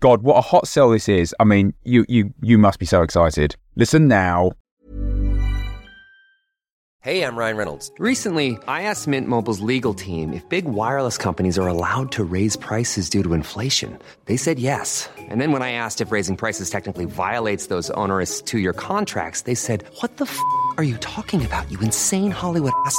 God, what a hot sell this is. I mean, you you you must be so excited. Listen now. Hey, I'm Ryan Reynolds. Recently, I asked Mint Mobile's legal team if big wireless companies are allowed to raise prices due to inflation. They said yes. And then when I asked if raising prices technically violates those onerous 2-year contracts, they said, "What the f- are you talking about? You insane Hollywood ass."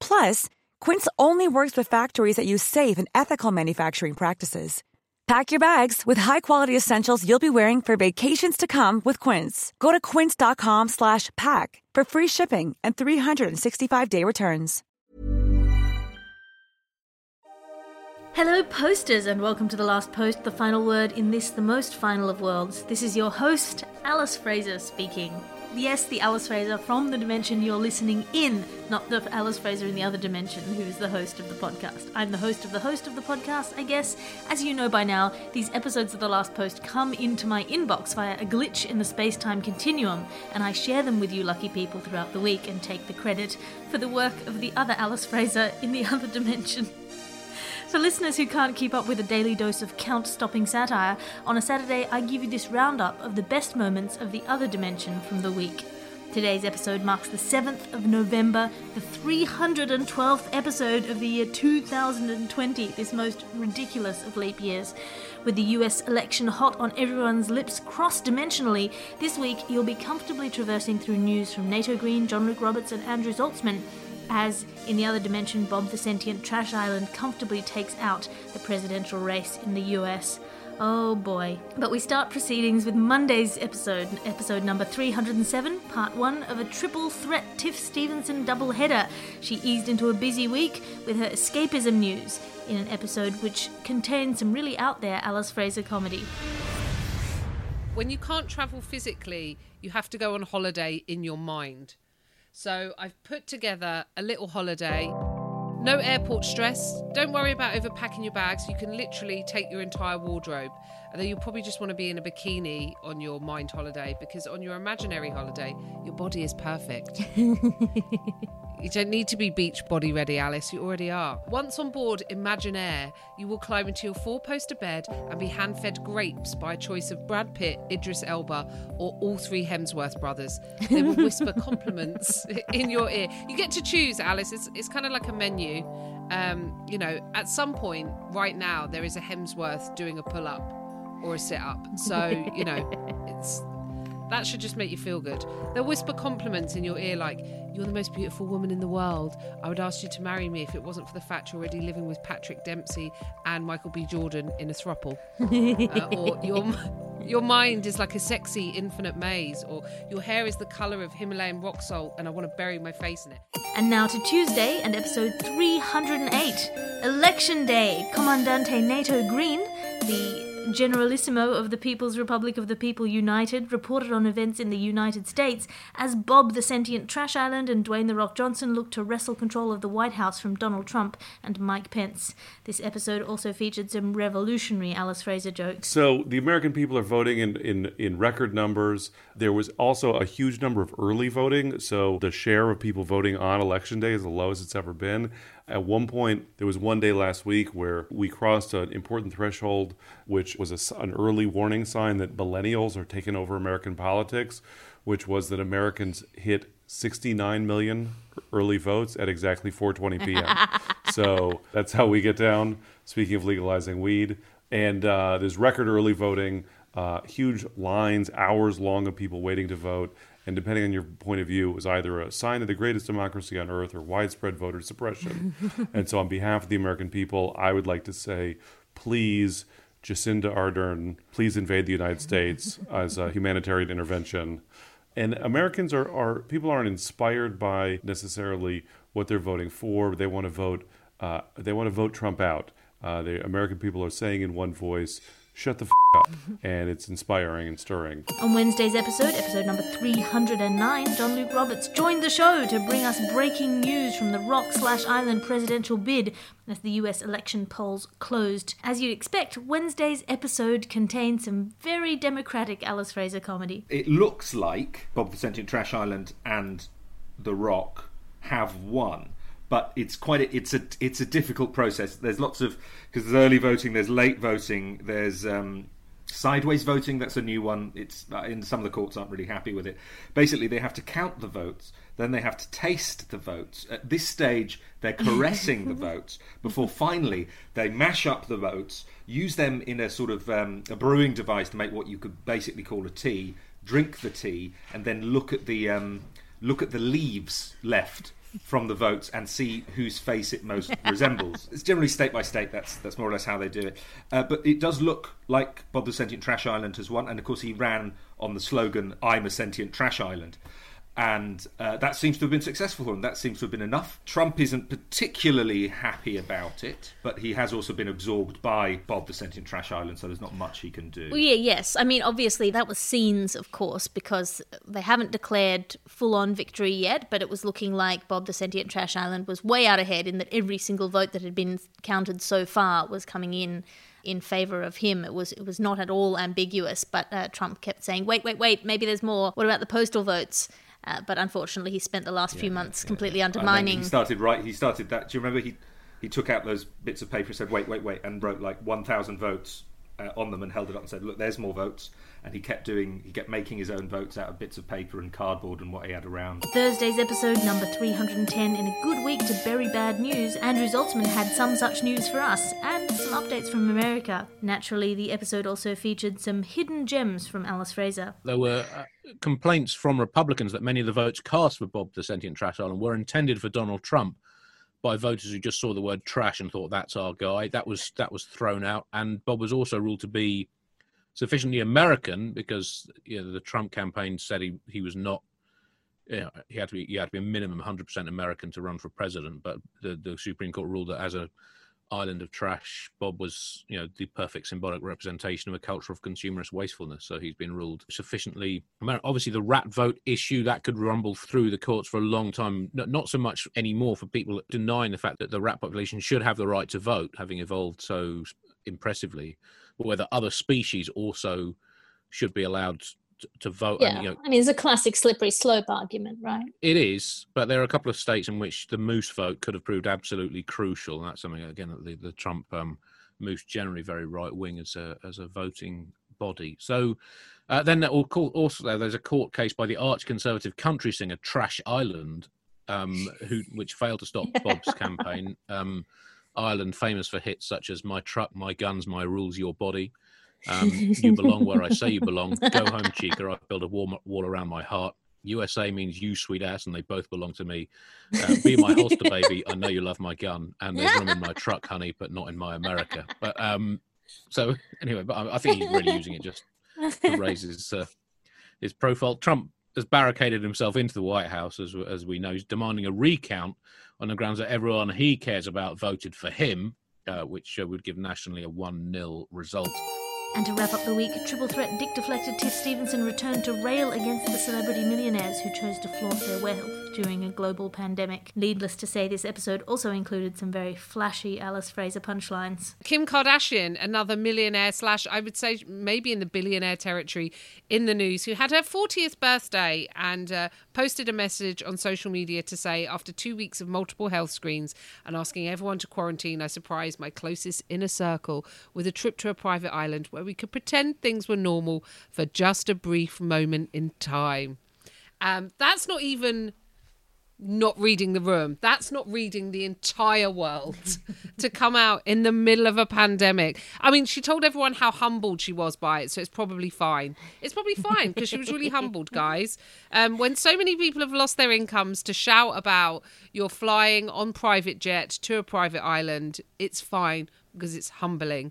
Plus, Quince only works with factories that use safe and ethical manufacturing practices. Pack your bags with high-quality essentials you'll be wearing for vacations to come with Quince. Go to quince.com/pack for free shipping and 365-day returns. Hello, posters, and welcome to the last post, the final word in this, the most final of worlds. This is your host, Alice Fraser, speaking. Yes, the Alice Fraser from the dimension you're listening in, not the Alice Fraser in the other dimension, who is the host of the podcast. I'm the host of the host of the podcast, I guess. As you know by now, these episodes of The Last Post come into my inbox via a glitch in the space time continuum, and I share them with you lucky people throughout the week and take the credit for the work of the other Alice Fraser in the other dimension. For listeners who can't keep up with a daily dose of count stopping satire, on a Saturday I give you this roundup of the best moments of the other dimension from the week. Today's episode marks the 7th of November, the 312th episode of the year 2020, this most ridiculous of leap years. With the US election hot on everyone's lips cross dimensionally, this week you'll be comfortably traversing through news from Nato Green, John Luke Roberts, and Andrew Zaltzman as in the other dimension, Bob the Sentient Trash Island comfortably takes out the presidential race in the US. Oh boy. But we start proceedings with Monday's episode, episode number 307, part one of a triple threat Tiff Stevenson doubleheader. She eased into a busy week with her escapism news in an episode which contains some really out there Alice Fraser comedy. When you can't travel physically, you have to go on holiday in your mind. So I've put together a little holiday. No airport stress. Don't worry about overpacking your bags. You can literally take your entire wardrobe. Then you'll probably just want to be in a bikini on your mind holiday because on your imaginary holiday, your body is perfect. you don't need to be beach body ready, Alice. You already are. Once on board Imaginaire, you will climb into your four poster bed and be hand fed grapes by a choice of Brad Pitt, Idris Elba, or all three Hemsworth brothers. They will whisper compliments in your ear. You get to choose, Alice. It's, it's kind of like a menu. Um, you know, at some point right now, there is a Hemsworth doing a pull up or a sit up. So, you know, it's that should just make you feel good. They'll whisper compliments in your ear like, You're the most beautiful woman in the world. I would ask you to marry me if it wasn't for the fact you're already living with Patrick Dempsey and Michael B. Jordan in a thruple. uh, or your, your mind is like a sexy infinite maze. Or your hair is the colour of Himalayan rock salt and I want to bury my face in it. And now to Tuesday and episode 308 Election Day. Commandante Nato Green, the Generalissimo of the People's Republic of the People United reported on events in the United States as Bob the Sentient Trash Island and Dwayne The Rock Johnson looked to wrestle control of the White House from Donald Trump and Mike Pence. This episode also featured some revolutionary Alice Fraser jokes. So the American people are voting in, in, in record numbers. There was also a huge number of early voting. So the share of people voting on election day is the lowest it's ever been. At one point, there was one day last week where we crossed an important threshold, which was a, an early warning sign that millennials are taking over American politics, which was that Americans hit 69 million early votes at exactly 4:20 p.m. so that's how we get down. Speaking of legalizing weed, and uh, there's record early voting. Uh, huge lines, hours long of people waiting to vote. And depending on your point of view, it was either a sign of the greatest democracy on earth or widespread voter suppression. and so, on behalf of the American people, I would like to say, please, Jacinda Ardern, please invade the United States as a humanitarian intervention. And Americans are, are people aren't inspired by necessarily what they're voting for. They want to vote. Uh, they want to vote Trump out. Uh, the American people are saying in one voice, shut the f- up. And it's inspiring and stirring. On Wednesday's episode, episode number 309, John Luke Roberts joined the show to bring us breaking news from the rock slash island presidential bid as the US election polls closed. As you'd expect, Wednesday's episode contained some very democratic Alice Fraser comedy. It looks like Bob the Sentient Trash Island and The Rock have won but it's quite a, it's a it's a difficult process. There's lots of because there's early voting, there's late voting, there's um, sideways voting. That's a new one. It's uh, in some of the courts aren't really happy with it. Basically, they have to count the votes, then they have to taste the votes. At this stage, they're caressing the votes before finally they mash up the votes, use them in a sort of um, a brewing device to make what you could basically call a tea. Drink the tea, and then look at the um, look at the leaves left from the votes and see whose face it most resembles. It's generally state by state. That's that's more or less how they do it. Uh, but it does look like Bob the Sentient Trash Island has won, and of course he ran on the slogan "I'm a sentient trash island." And uh, that seems to have been successful for him. That seems to have been enough. Trump isn't particularly happy about it, but he has also been absorbed by Bob the Sentient Trash Island, so there's not much he can do. Well, yeah, yes. I mean, obviously, that was scenes, of course, because they haven't declared full on victory yet, but it was looking like Bob the Sentient Trash Island was way out ahead in that every single vote that had been counted so far was coming in in favor of him. It was it was not at all ambiguous, but uh, Trump kept saying, "Wait, wait, wait, maybe there's more. What about the postal votes?" Uh, but unfortunately, he spent the last yeah, few months yeah, completely yeah. undermining. He started right. He started that. Do you remember he he took out those bits of paper and said, "Wait, wait, wait," and wrote like one thousand votes uh, on them and held it up and said, "Look, there's more votes." And he kept doing, he kept making his own votes out of bits of paper and cardboard and what he had around. Thursday's episode, number 310. In a good week to bury bad news, Andrew Zaltzman had some such news for us and some updates from America. Naturally, the episode also featured some hidden gems from Alice Fraser. There were uh, complaints from Republicans that many of the votes cast for Bob the Sentient Trash Island were intended for Donald Trump by voters who just saw the word trash and thought that's our guy. That was that was thrown out, and Bob was also ruled to be sufficiently American because you know, the Trump campaign said he he was not. You know, he had to be he had to be a minimum 100% American to run for president, but the, the Supreme Court ruled that as a island of trash, Bob was, you know, the perfect symbolic representation of a culture of consumerist wastefulness. So he's been ruled sufficiently. Obviously, the rat vote issue that could rumble through the courts for a long time. Not so much anymore for people denying the fact that the rat population should have the right to vote, having evolved so impressively, but whether other species also should be allowed to vote. Yeah, and, you know, I mean, it's a classic slippery slope argument, right? It is, but there are a couple of states in which the moose vote could have proved absolutely crucial. And that's something again that the, the Trump um, moose generally very right wing as a as a voting body. So. Uh, then there will call also there's a court case by the arch conservative country singer Trash Island, um, who which failed to stop Bob's campaign. Um, Ireland, famous for hits such as "My Truck, My Guns, My Rules, Your Body," Um, you belong where I say you belong. Go home, Chica. I build a wall, wall around my heart. USA means you, sweet ass, and they both belong to me. Uh, be my holster, baby. I know you love my gun, and there's room in my truck, honey, but not in my America. But um, so anyway, but I, I think he's really using it just to raise his uh, his profile. Trump has barricaded himself into the White House, as as we know. He's demanding a recount on the grounds that everyone he cares about voted for him, uh, which uh, would give nationally a one 0 result. And to wrap up the week, triple threat Dick deflected Tiff Stevenson returned to rail against the celebrity millionaires who chose to flaunt their wealth during a global pandemic. Needless to say, this episode also included some very flashy Alice Fraser punchlines. Kim Kardashian, another millionaire slash, I would say maybe in the billionaire territory in the news, who had her 40th birthday and uh, posted a message on social media to say, after two weeks of multiple health screens and asking everyone to quarantine, I surprised my closest inner circle with a trip to a private island where we could pretend things were normal for just a brief moment in time. Um, that's not even not reading the room. That's not reading the entire world to come out in the middle of a pandemic. I mean, she told everyone how humbled she was by it, so it's probably fine. It's probably fine because she was really humbled, guys. Um, when so many people have lost their incomes, to shout about you're flying on private jet to a private island, it's fine because it's humbling.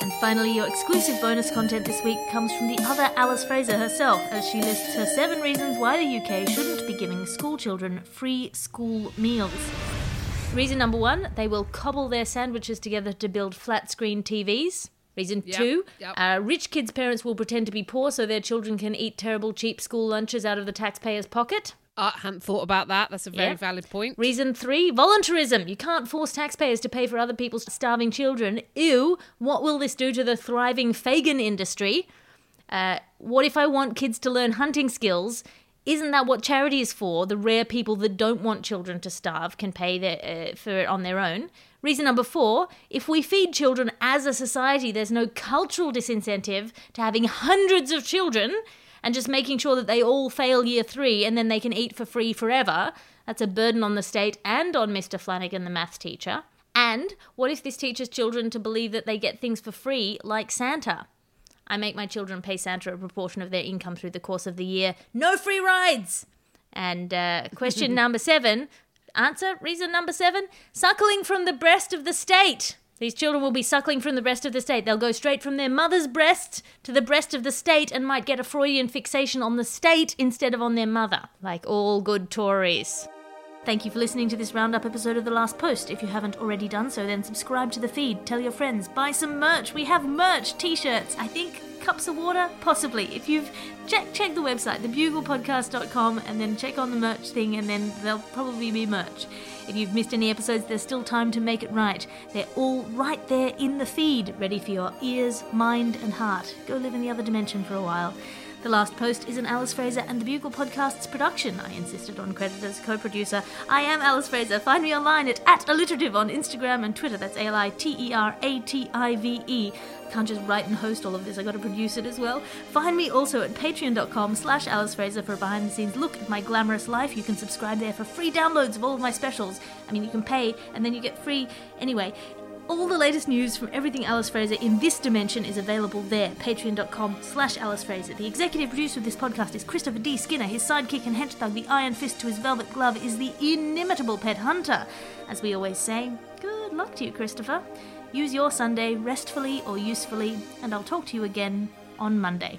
And finally, your exclusive bonus content this week comes from the other Alice Fraser herself, as she lists her seven reasons why the UK shouldn't be giving school children free school meals. Reason number one, they will cobble their sandwiches together to build flat screen TVs. Reason Yep, two, yep. Uh, rich kids' parents will pretend to be poor so their children can eat terrible, cheap school lunches out of the taxpayer's pocket. I hadn't thought about that. That's a very Yeah. valid point. Reason three, voluntarism. You can't force taxpayers to pay for other people's starving children. Ew, what will this do to the thriving Fagin industry? Uh, what if I want kids to learn hunting skills? Isn't that what charity is for? The rare people that don't want children to starve can pay their, uh, for it on their own. Reason number four if we feed children as a society, there's no cultural disincentive to having hundreds of children and just making sure that they all fail year three and then they can eat for free forever. That's a burden on the state and on Mr. Flanagan, the maths teacher. And what if this teaches children to believe that they get things for free, like Santa? I make my children pay Santa a proportion of their income through the course of the year. No free rides! And uh, question number seven answer, reason number seven suckling from the breast of the state. These children will be suckling from the breast of the state. They'll go straight from their mother's breast to the breast of the state and might get a Freudian fixation on the state instead of on their mother, like all good Tories. Thank you for listening to this roundup episode of The Last Post. If you haven't already done so, then subscribe to the feed, tell your friends, buy some merch. We have merch, t shirts, I think cups of water, possibly. If you've check check the website, thebuglepodcast.com, and then check on the merch thing, and then there'll probably be merch. If you've missed any episodes, there's still time to make it right. They're all right there in the feed, ready for your ears, mind, and heart. Go live in the other dimension for a while. The Last Post is an Alice Fraser and the Bugle Podcast's production. I insisted on credit as co producer. I am Alice Fraser. Find me online at, at alliterative on Instagram and Twitter. That's A L I T E R A T I V E. Can't just write and host all of this, I gotta produce it as well. Find me also at patreon.com slash Alice Fraser for a behind the scenes look at my glamorous life. You can subscribe there for free downloads of all of my specials. I mean, you can pay and then you get free. Anyway, all the latest news from everything Alice Fraser in this dimension is available there. Patreon.com slash Alice Fraser. The executive producer of this podcast is Christopher D. Skinner. His sidekick and henchthug, the iron fist to his velvet glove, is the inimitable Ped Hunter. As we always say, good luck to you, Christopher. Use your Sunday restfully or usefully, and I'll talk to you again on Monday.